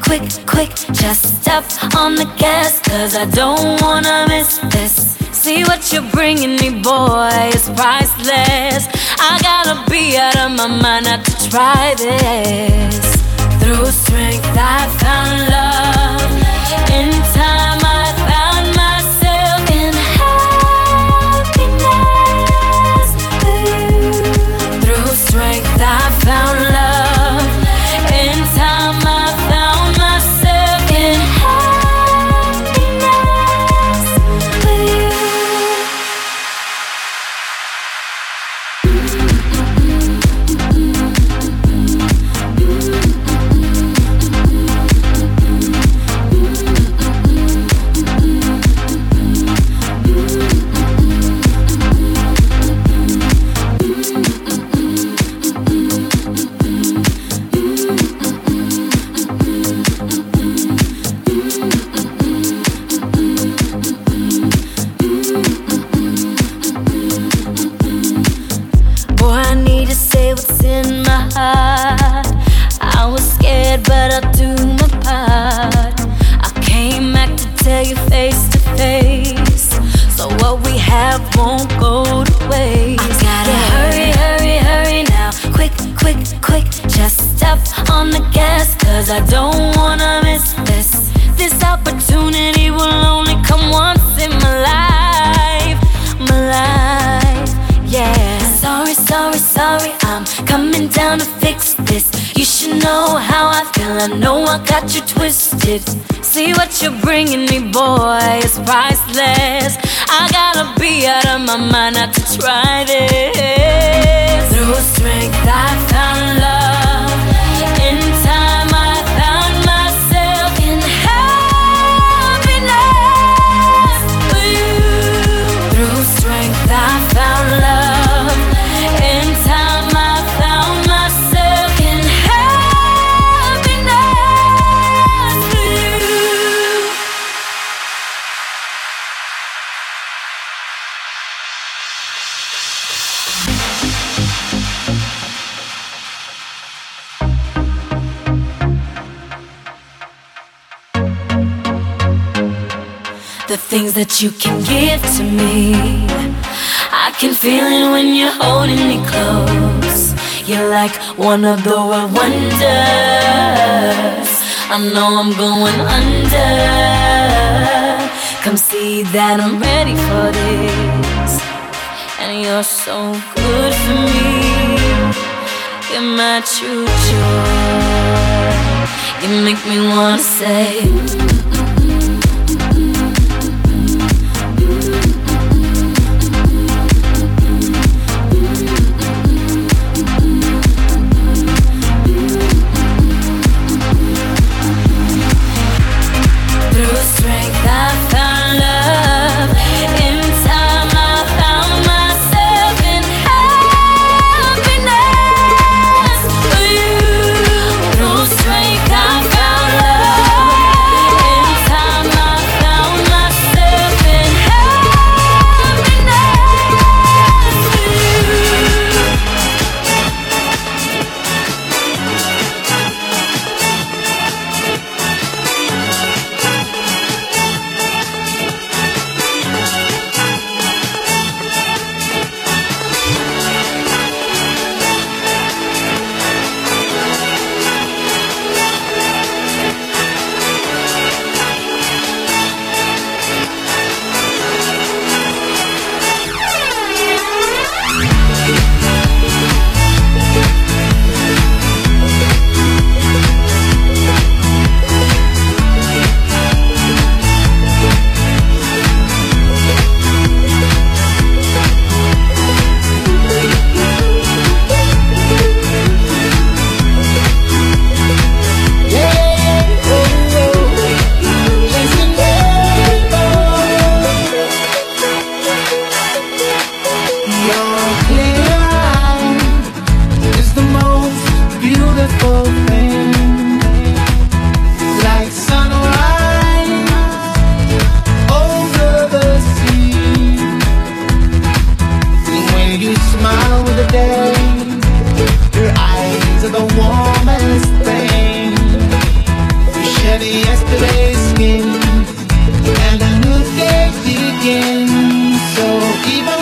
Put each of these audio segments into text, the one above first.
Quick, quick. Just step on the gas, cause I don't wanna miss this. See what you're bringing me, boy, it's priceless. I gotta be out of my mind not to try this. Through strength, I found love. But I'll do my part. I came back to tell you face to face. So what we have won't go to waste. I gotta hurry, hurry, hurry now. Quick, quick, quick. Just step on the gas, cause I don't wanna miss this. This opportunity will only come once in my life. My life, yeah. Sorry, sorry, sorry, I'm coming down to fix. You should know how I feel, I know I got you twisted. See what you're bringing me, boy, it's priceless. I gotta be out of my mind not to try this. Through strength, I found love. The things that you can give to me. I can feel it when you're holding me close. You're like one of the world wonders. I know I'm going under. Come see that I'm ready for this. And you're so good for me. You're my true joy. You make me wanna say. pienso y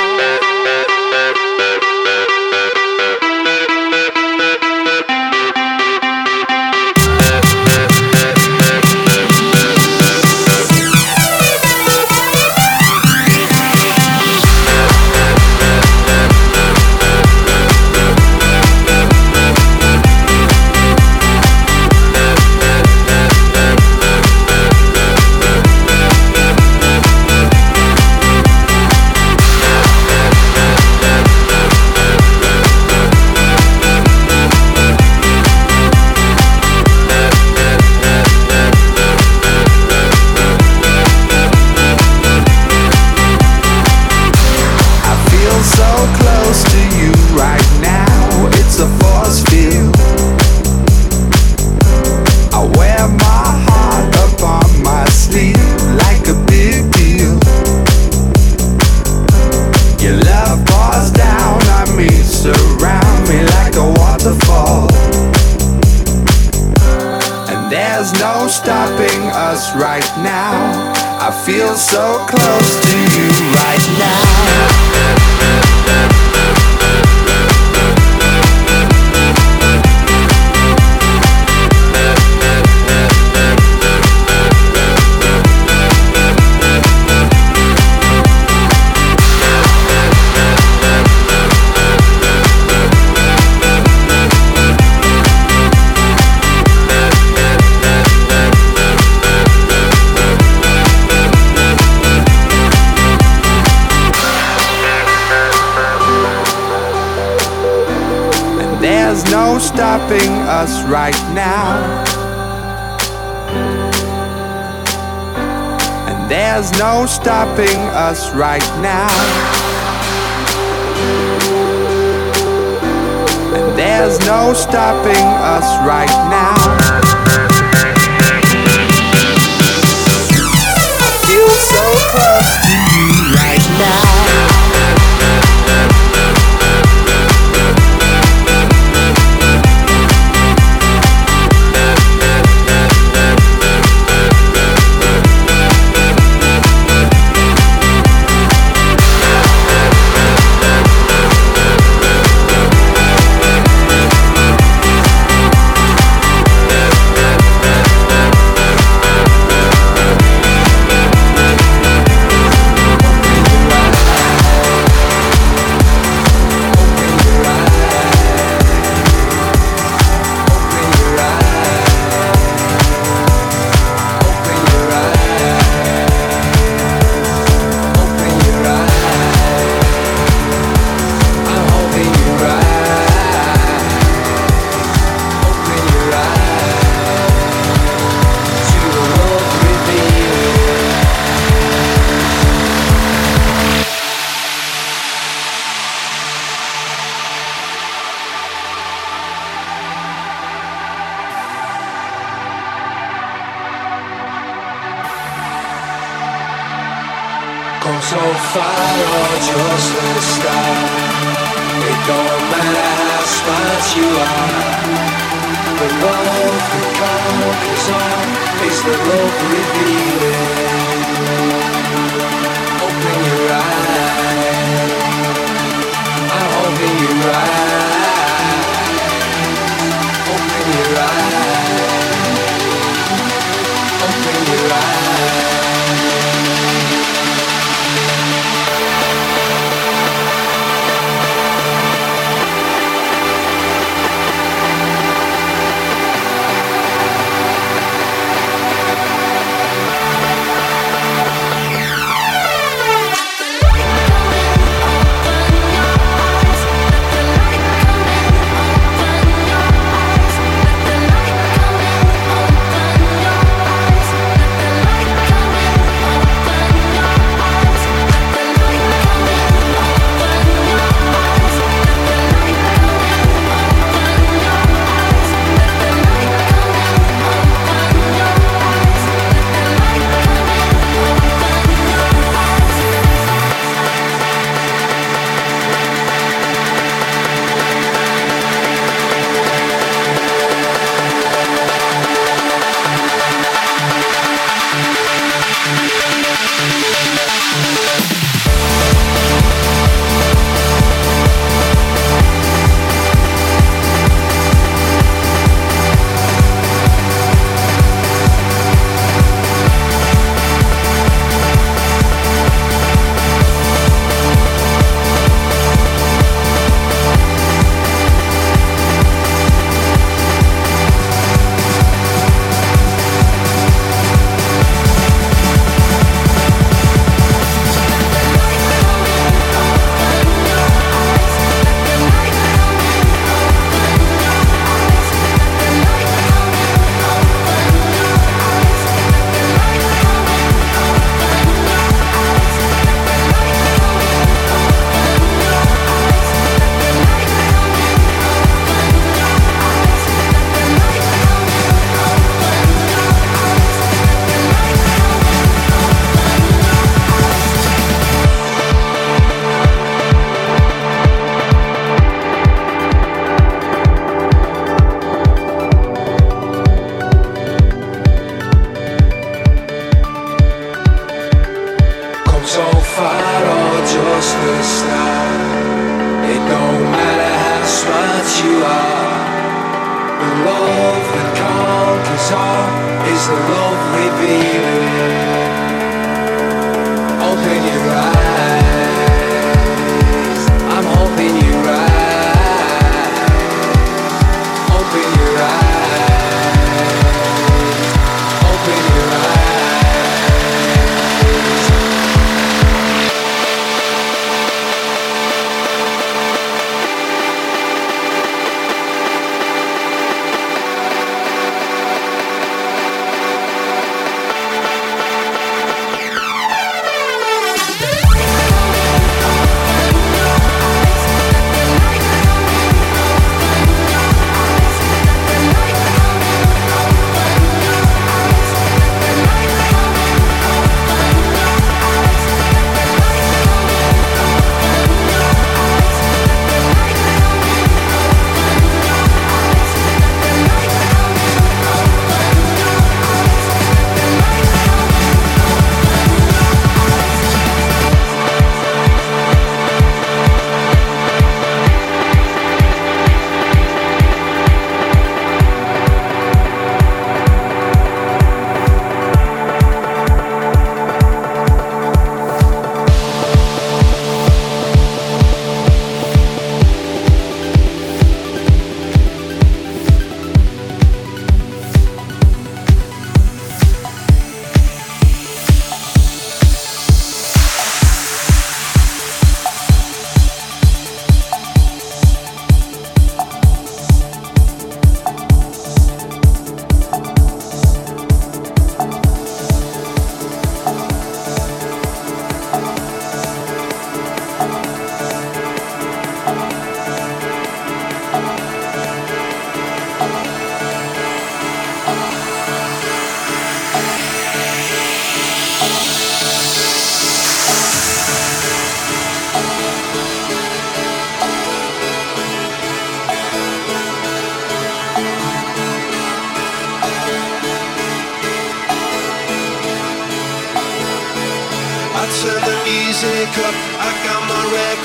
so close. Us right now. And there's no stopping us right now. And there's no stopping us right now. fire or just the sky. It don't matter how smart you are. The love that conquers all is the love revealing.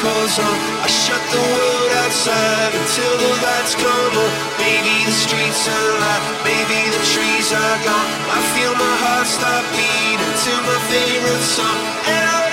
goes on. I shut the world outside until the lights come on. Maybe the streets are light. maybe the trees are gone. I feel my heart stop beating to my favorite song.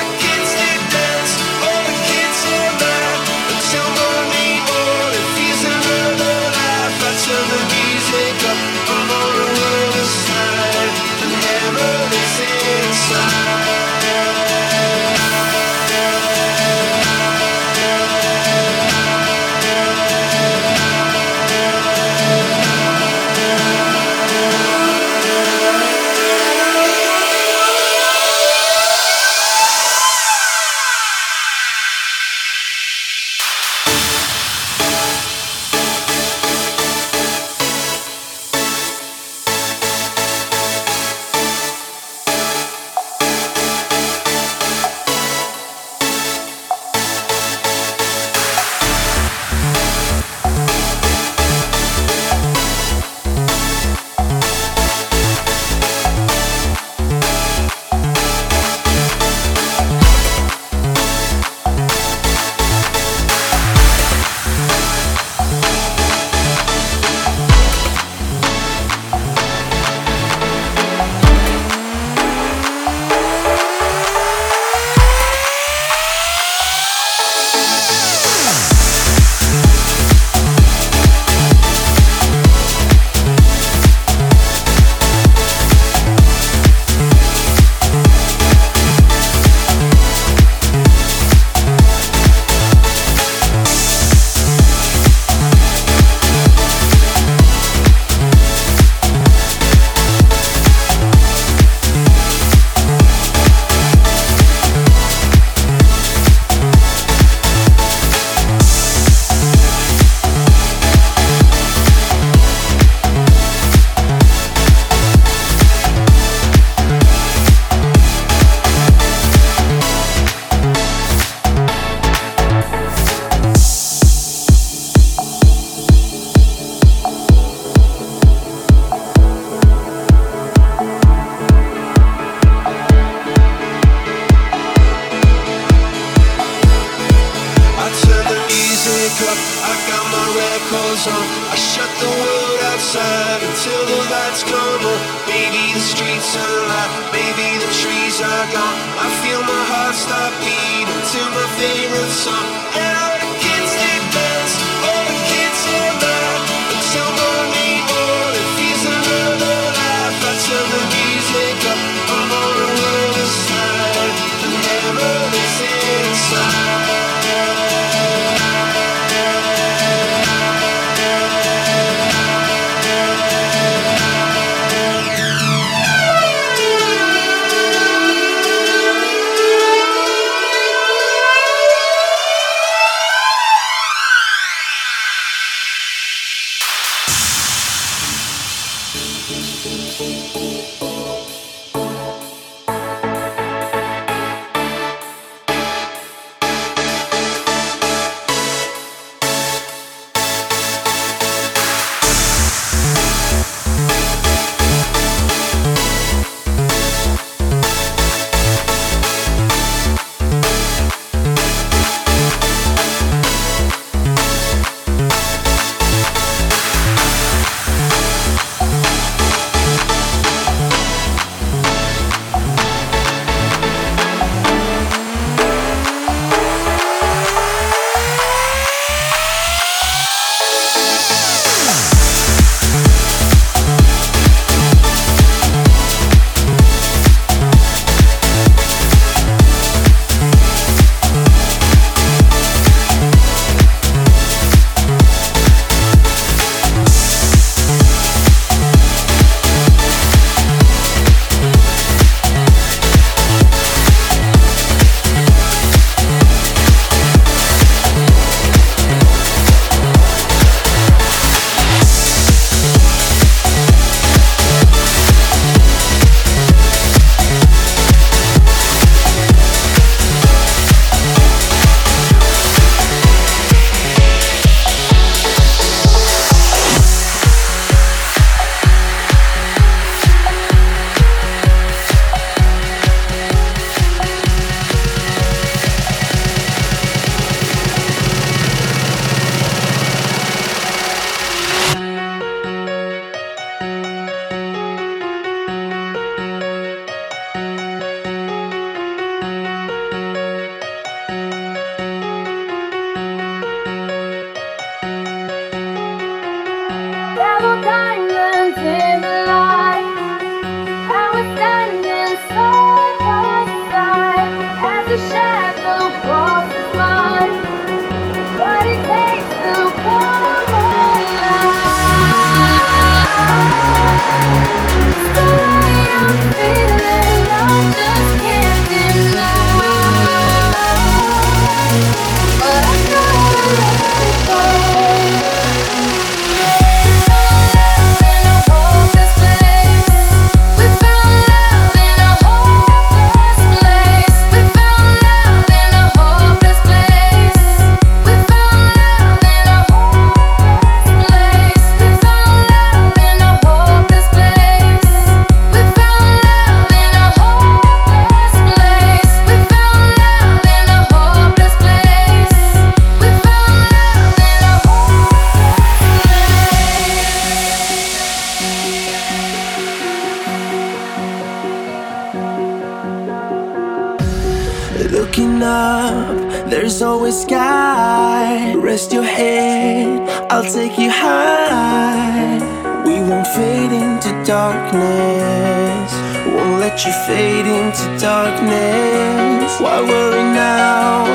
sky. Rest your head, I'll take you high. We won't fade into darkness. Won't let you fade into darkness. Why worry now?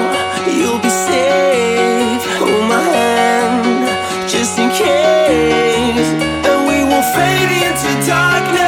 You'll be safe. Hold my hand, just in case. And we won't fade into darkness.